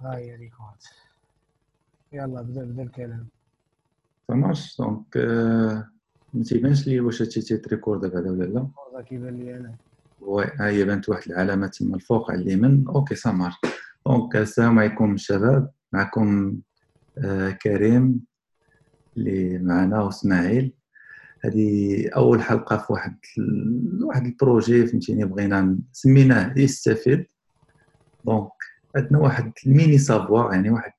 ها هي record يلا بدا بدا الكلام ça marche donc ما تيبانش لي واش هادشي تيتريكوردا بعدا ولا لا؟ كيبان لي أنا. oui ها هي بانت واحد العلامة تما الفوق على اليمين OK ça marche donc السلام عليكم الشباب معكم آه كريم اللي معنا وإسماعيل. هذه أول حلقة في واحد ال... واحد ال projet فهمتيني بغينا سميناه يستفيد. donc عندنا واحد ال mini savoir يعني واحد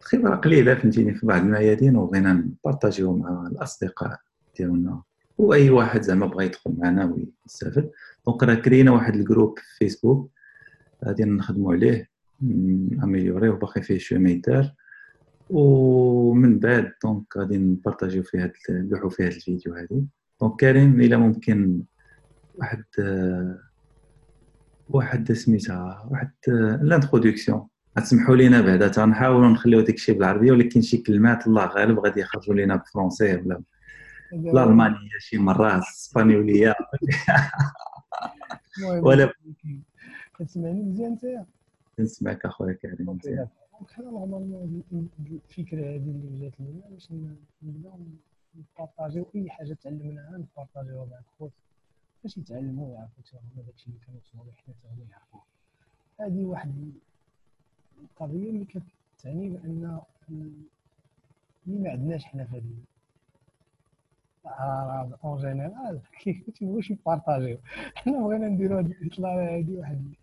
الخبره قليلة فهمتيني في بعض الميادين وبغينا نبارطاجيو مع الأصدقاء ديالنا. وأي واحد زعما بغى يدخل معنا ويستافد. donc راه كرينا واحد ال groupe في فيسبوك غادي نخدموا عليه améliorer باقي فيه شوية ما ومن بعد donc غادي نبارطاجيو فيه هاد نلوحوا فيه هاد الفيديو هادي. donc كريم إلى ممكن واحد واحد سميتها واحد l'introduction غتسمحوا لينا بعدا تنحاولوا نخليو داك الشيء بالعربية ولكن شي كلمات الله غالب غادي يخرجوا لينا بالفرونسي ولا الألمانية شي مرات الإسبانيولية. ولا كتسمعني مزيان انت كنسمعك أخويا كريم مزيان. حنا normalement الفكرة هذه اللي جات لنا باش نبداو نبارطاجيو أي حاجة تعلمناها نبارطاجيوها مع الخوت. باش يتعلموا ويعرفوا حتى هما داكشي اللي كانوا تصوروا حنا حتى هما يعرفوا هذه واحد القضية اللي كتعني بأن اللي ما عندناش حنا في هذه الأعراض en général كيف كيفاش نبارطاجيو؟ حنا بغينا نديرو هذه الاطلاله هذه واحد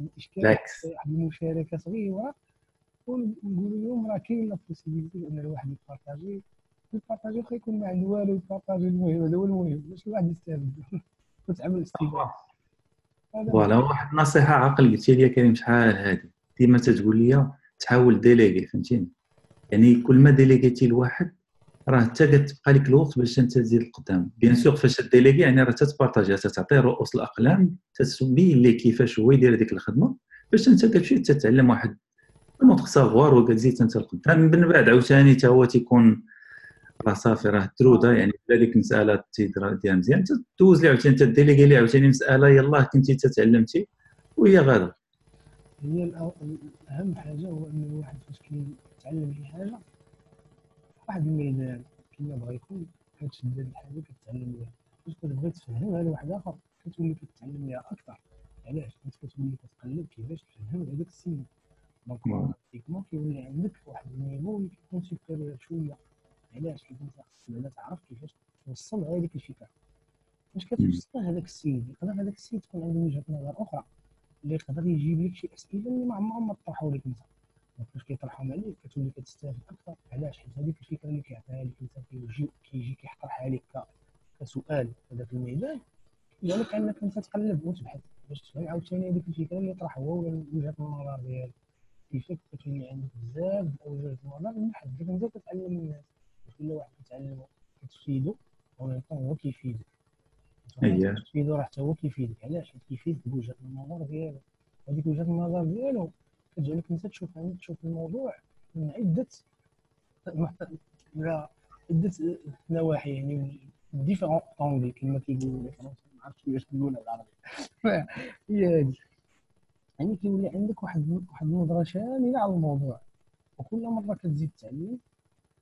الإشكال واحد المشاركة صغيرة ونقولوا لهم راه كاين la possibilité ان الواحد يبارطاجي. يبارطاجي واخا يكون ما عنده والو يبارطاجي المهم هذا هو المهم باش الواحد يستافد. وتعمل استفاده voilà واحد النصيحة عقل قلتي لي كريم شحال هادي. ديما تتقول لي تحاول ديليغي فهمتيني؟ يعني كل ما ديليغيتي لواحد راه حتى كتبقى لك الوقت باش انت تزيد القدام bien sûr فاش ديليغي يعني راه تتبارطاجي تتعطي رؤوس الأقلام تتبين ليه كيفاش هو يدير هذيك الخدمة باش انت كتمشي تتعلم واحد autre savoir وكتزيد انت القدام من بعد عاوتاني حتى هو تيكون راه صافي راه ترودا يعني بلا المساله ديال مزيان دوز لي عاوتاني انت ديليغي لي عاوتاني مسألة يلاه كنتي تتعلمتي وهي غادا هي أهم حاجة هو إن الواحد فاش كيتعلم شي حاجة واحد الميدان كيما بغا يكون كتشد هاد الحاجة كتعلم ليها فاش كتبغي تفهمها لواحد آخر كتولي كتعلم ليها أكثر. علاش؟ حيت كتولي كتقلب كيفاش تفهم هذاك السيد donc automatiquement كيولي عندك واحد ال niveau اللي كيكون supérieur شوية علاش حيت انت خاصك بعدا تعرف كيفاش توصل هذيك الفكرة. فاش كتوصل هذاك السيد. يقدر هذاك السيد تكون عنده وجهة نظر أخرى. اللي يقدر يجيب لك شي أسئلة اللي ما عمرهم ما طرحوا لك أنت. فاش كيطرحهم عليك كتولي كتستافد أكثر. علاش؟ حيت هذيك الفكرة اللي كيعطيها لك أنت كيجي كيجي كيحطها عليك كسؤال في هذاك الميدان. كيجعلك انك أنت تقلب وتبحث باش تفهم عاوتاني هذيك الفكرة اللي طرح هو ولا وجهة النظر ديالو كيفاش كتولي عندك بزاف وجهة النظر من حدك أنت كتعلم الناس. كل واحد كتعلمو كتفيدو. ومن هو كيفيدك اييه راه حتى هو كيفيدك علاش حيت كيفيدك بوجهه النظر ديالو هذيك وجهه النظر ديالو كتجعلك انت تشوف تشوف الموضوع من عده لا عده نواحي يعني différent كما كيقولوا les Français ما عرفتش كيفاش نقولها بالعربي هي هذه يعني كيولي عندك واحد واحد النظره شامله على الموضوع وكل مره كتزيد تعلم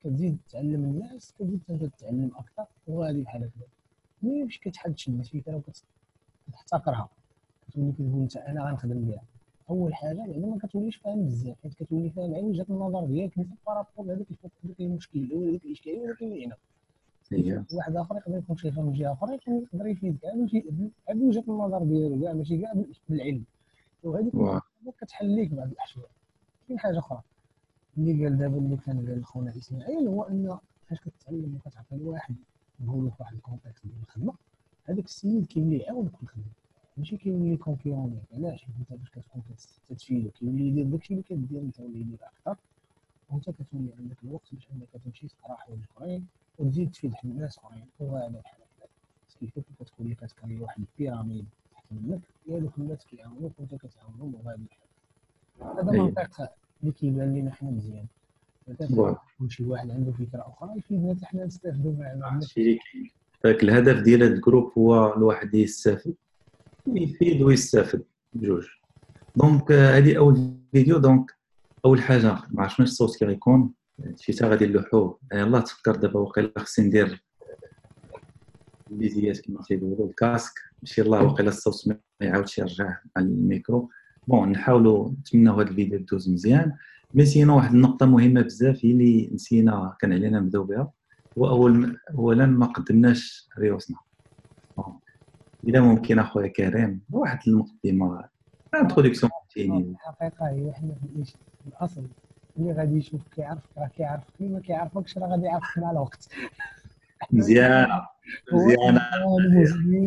كتزيد تعلم الناس كتزيد انت تتعلم أكثر وهذه بحال هكذا. ملي باش كتحد تشد فكره وكتحتكرها كتولي كتقول انت أنا غنخدم بها. أول حاجة يعني ما كتوليش فاهم بزاف حيت كتولي فاهم على وجهه النظر ديالك انت par rapport لهذاك هذاك المشكل ولا هذيك الإشكالية اللي كاينة واحد آخر يقدر يكون شايفها من جهة أخرى يقدر يفيدك كاع بوجهه النظر ديالو كاع ماشي كاع بالعلم. وهذيك كتحل ليك بعض الاحيان كاين حاجة أخرى. اللي قال دابا اللي كان قال خونا إسماعيل هو ان فاش كتعلم وكتعطي لواحد نقولوا في واحد ال contexte ديال الخدمة. هذاك السيد كيولي يعاونك في الخدمه ماشي كيولي concurrent علاش؟ حيت أنت باش كتكون كتفيدو كيولي يدير داكشي اللي كدير أنت ولا يدير أكثر. وأنت كتولي عندك الوقت باش إنك تمشي تقرا حوايج اخرين وتزيد تفيد الناس أخرين. وهذا بحال هكا كيف كتولي كتكري واحد ال pyramide تحت منك ديالو الناس كيعاونوك وأنت كتعاونهم وهذا بحال هذا منطق اللي كيبان لنا حنا مزيان. كل شي واحد عنده فكرة أخرى يفيدنا حنا نستافدوا معاه فاك الهدف ديال هذا ال groupe هو الواحد يستافد. يفيد ويستافد بجوج. donc هذه أول vidéo. donc أول حاجة ما عرفتش شنو الصوت كي غيكون. شي تا غادي نلوحوه. يلاه تفكر دابا وقيلا خصني ندير les écouteurs كما تيقولوا ال casque. ماشي الله وقيلا الصوت ما يعاودش يرجع مع ال micro. bon نحاولوا نتمناو هذا الفيديو دوز مزيان. mais sinon واحد النقطة مهمة بزاف هي اللي نسينا كان علينا نبداو بها. هو أول اولا ما قدمناش ريوسنا. إذا ممكن أخويا كريم واحد المقدمه introduction الحقيقة هي حنا في الأصل. اللي غادي يشوف كيعرفك راه كيعرفك. اللي ما كيعرفكش راه غادي يعرفك مع الوقت. مزيانه المسلمين.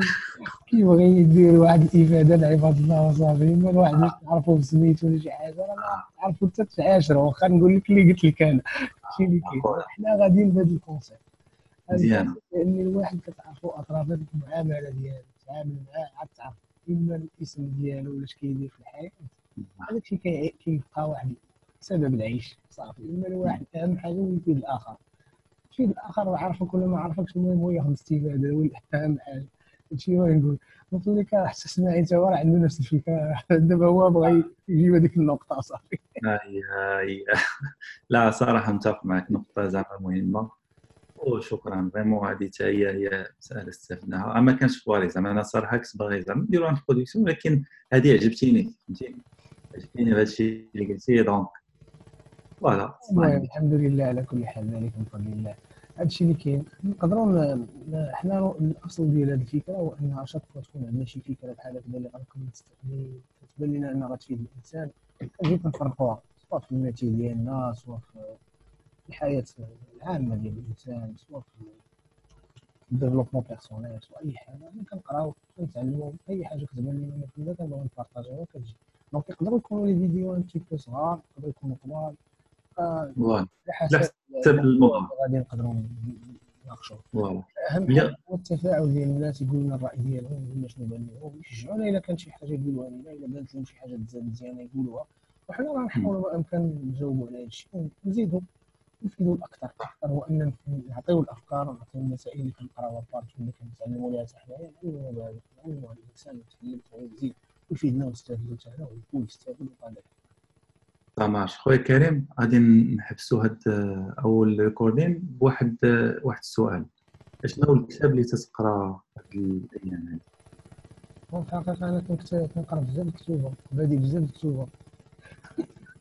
كيبغي يدير واحد الإفادة لعباد الله وصافي من واحد تعرفوا بسميتو ولا شي حاجة. راه ما تعرفوا حتى تعاشروا واخا نقول لك اللي قلت لك أنا. هادشي اللي كاين. حنا غاديين بهذا ال concept. لأن الواحد كتعرفوا اطراف المعاملة ديالو تعامل معاه عاد تعرف إما الاسم ديالو ولا اش كيدير في الحياة. هذاك الشيء كيبقى واحد سبب العيش صافي. إما الواحد أهم حاجة هو يفيد الآخر. يفيد الآخر عارفك ولا ما عارفكش المهم هو ياخذ الاستفاده هو أهم حاجة. هادشي هو نقول. قلت لك حتى اسماعيل تا هو راه عنده نفس الفكرة دابا هو بغى يجيب هذيك النقطة صافي هاي هاي. لا صراحة متفق معك نقطة زعما مهمة. وشكرا. vraiment هذه حتى هي هي مساله استفدناها. ما كانش prévu زعما أنا صراحة كنت باغي زعما نديرو introduction ولكن هذه عجبتني فهمتي؟ عجبتني بهذا الشيء اللي قلتي donc. voilà الحمد لله على كل حال. ذلك من فضل الله. هذا الشيء اللي كاين. نقدروا حنا الأصل ديال هذه الفكرة هو أن chaque fois تكون عندنا شي فكرة بحال هكذا اللي غنكون تبان لنا أنها غتفيد الإنسان. كنجيو كنفرقوها سواء في ال métier ديالنا سواء في الحياة العامة ديال الإنسان سواء في ال développement personnel سواء أي حاجة. ملي كنقراو كنتعلمو أي حاجة كتبان لنا مفيده كنبغيو نبارطاجيوها كتجي. donc يقدروا يكونوا les vidéos un peu صغار يقدروا يكونوا طوال voilà على حسب الموضوع غادي نقدروا نناقشوا أهم حاجة هو التفاعل ديال الناس يقولوا الرأي ديالهم شنو بان لهم يشجعونا الا كان شي حاجة يقولوها لنا الا بانت لهم شي حاجة مزيانة يقولوها. وحنا راه نحاولوا بامكان نجاوبوا على هذا الشيء ونزيدوا نفيدوا الأكثر. هو ان نعطيو الأفكار ونعطيو المسائل اللي كنقراوها بارت اللي كنتعلموا حتى حنايا. نعلموا نعلموا الإنسان يتعلم ويزيد ويفيدنا ونستافدوا حتى حنا ويكون يستافد وطالع ماشي خويا كريم. غادي نحبسوا هاد أول recording بواحد واحد السؤال. شنو هو الكتاب اللي تتقرأ هاد الأيام هادي؟ في الحقيقة أنا كنت كنقرأ بزاف الكتوبه بادي بزاف الكتوبه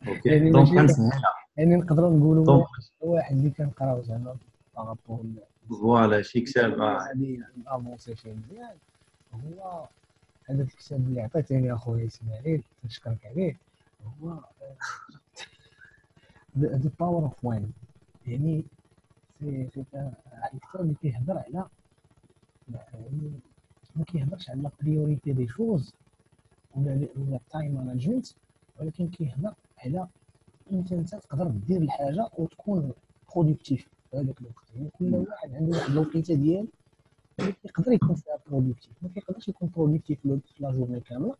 OK. يعني donc كنسهلها يعني نقدروا نقولوا واحد اللي كنقرأو زعما par rapport voilà شي كتاب. غادي avancer شي مزيان. هو هذا الكتاب اللي عطيتيني أخويا إسماعيل نشكرك عليه. The Power of When يعني في في الكتاب اللي كيهضر على يعني ما كيهضرش على priorité des choses ولا ولا ال time management ولكن كيهضر على انت انت تقدر دير الحاجة وتكون productif في هذاك الوقت. يعني كل واحد عنده واحد الوقيتة ديال اللي كيقدر يكون فيها productif ما كيقدرش يكون productif في la journée كاملة.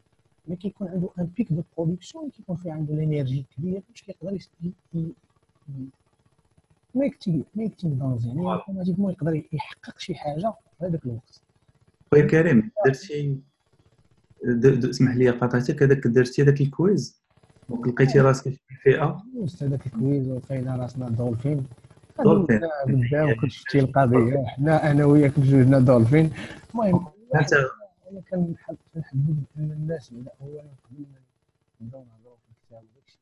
mais كيكون عنده un pic de production كيكون فيه عنده l'énergie كبير باش كيقدر ميكتينغ ميكتينغ dans يعني automatiquement يقدر يحقق شي حاجة في هذاك الوقت خويا كريم درتي اسمح لي قاطعتك هذاك درتي هذاك ال quiz؟ donc لقيتي راسك في الفئة؟ دوزت هذاك ال quiz ولقينا راسنا dolphin. dolphin. بداو كنت شفتي القضية حنا أنا وياك بجوجنا دولفين. المهم أنت أنا كنحب كنحبب ان الناس بدا اولا قبل ما نبداو نهضروا في الكتاب وداكشي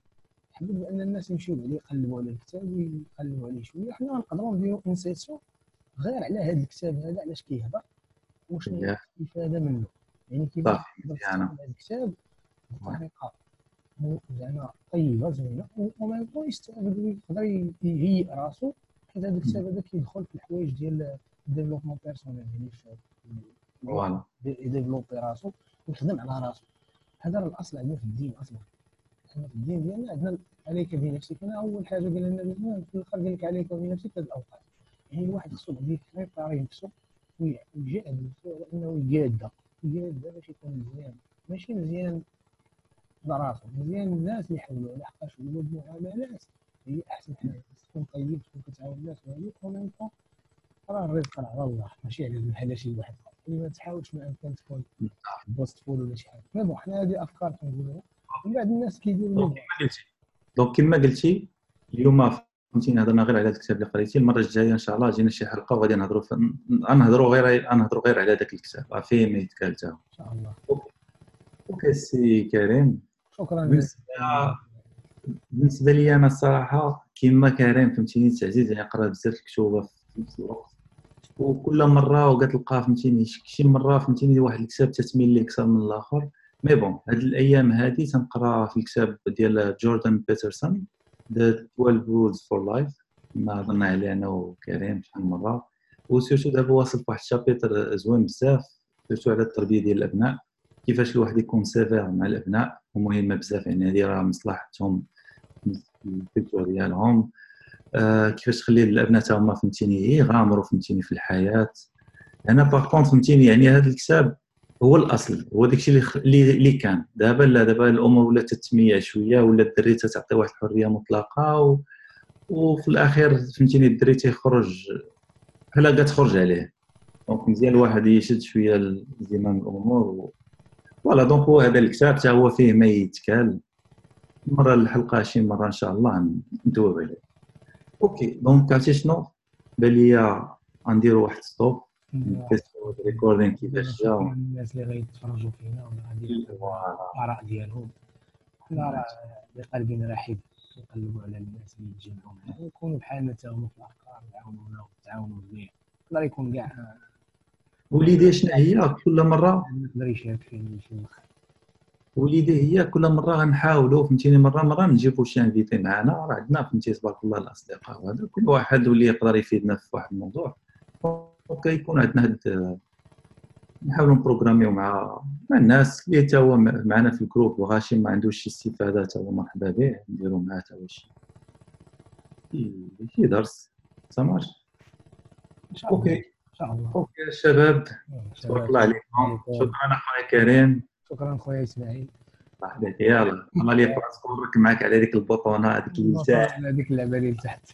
نحبب ان الناس يمشيو عليه يقلبوا على الكتاب ويقلبوا عليه شوية. حنا نقدروا نديروا une session غير على هذا الكتاب هذا علاش كيهضر؟ هي الاستفادة منه؟ يعني كيف هذا الكتاب بطريقة زعما طيبة زوينة وما طون يستافد ويقدر يهيئ راسو حيت هذا الكتاب هذا كيدخل في الحوايج ديال ال développement personnel يعني voilà ي développer راسو ويخدم على راسو هذا الأصل عندنا في الدين أصلا. حنا في الدين ديالنا عندنا عليك بنفسك أنا أول حاجة قال لنا في الآخر قال لك عليك بنفسك هذه الأوقات. يعني الواحد خصو غادي يبريباري نفسه ويجاهد نفسه على انه يقاد يقاد باش يكون مزيان. ماشي مزيان براسو مزيان الناس اللي حولو لحقاش هو المعاملات هي أحسن حاجة. تكون طيب تكون كتعاون الناس وهذيك وميم راه الرزق على الله ماشي على بحال شي واحد اللي ما تحاولش ما امكن تكون boastful ولا شي حاجة. bon حنا هذه أفكار كنقولوها ومن بعد الناس كيديروا donc كما قلتي اليوم فهمتيني هضرنا غير على هذا الكتاب اللي قريتي المرة الجاية إن شاء الله جينا شي حلقة وغادي نهضروا غنهضروا غير غنهضروا غير على هذاك الكتاب. فيه ما يتقال حتى إن شاء الله. okay. سي كريم. شكرا. بالنسبة بالنسبة لي أنا الصراحه كيما كريم فهمتيني تعزيز يعني قرا بزاف الكتوبه في نفس الوقت. وكل مرة وكتلقى فهمتيني شي مرة فهمتيني واحد الكتاب تتميل ليه أكثر من الآخر. mais bon هاد الأيام هادي تنقرا في الكتاب ديال جوردان بيترسون the 12 rules for life ما هضرنا عليه أنا وكريم شحال من مرة. و surtout دابا واصل واحد ال chapitre زوين بزاف surtout على التربية ديال الأبناء. كيفاش الواحد يكون sévère مع الأبناء ومهمة بزاف يعني هذه راه مصلحتهم ال culture ديالهم. كيفاش تخلي الأبناء هما فهمتيني؟ يغامروا فهمتيني في الحياة. أنا par contre فهمتيني يعني هذا الكتاب هو الأصل هو داكشي اللي اللي كان. دابا لا دابا الأمور ولات تتميع شوية ولا الدري تعطي واحد الحرية مطلقة و... وفي الأخير فهمتيني الدري تيخرج بحال كتخرج عليه. donc مزيان الواحد يشد شوية زمام الأمور و... voilà. donc هو هذا الكتاب حتى هو فيه ما يتقال. مرة الحلقة شي مرة إن شاء الله ندويو عليه. okay donc عرفتي شنو بان ليا غنديروا واحد stop نكتبوا ال recording كيفاش جا الناس اللي غيتفرجوا فينا وغادي الاراء ديالهم حنا راه بقلب رحيب نقلبوا على الناس اللي يتجمعوا معنا ويكونوا بحالنا حتى هما في الافكار يعاونونا ويتعاونوا مزيان يقدر يكون كاع و l'idée شنو هي كل مره يقدر يشارك فيه شي و l'idée هي كل مرة غنحاولوا فهمتيني؟ مرة مرة نجيبوا شي invité معنا راه عندنا فهمتي تبارك الله الأصدقاء وهذا كل واحد واللي يقدر يفيدنا في واحد الموضوع. يكون عندنا هاد نحاولوا ن programm يو مع مع الناس. اللي تا هو معنا في ال groupe وغاشي ما عندوش شي استفادة تا هو مرحبا به نديروا معاه هو شي. شي درس. سمعت أوكي إن شاء الله. أوكي الشباب تبارك الله. عليكم. شكرا اخويا كريم شكرا خويا إسماعيل. صاحبي يلا أنا لي فرص نبارك معك على هذيك البطونه هذيك اللي تحت هذيك اللعبة اللي تحت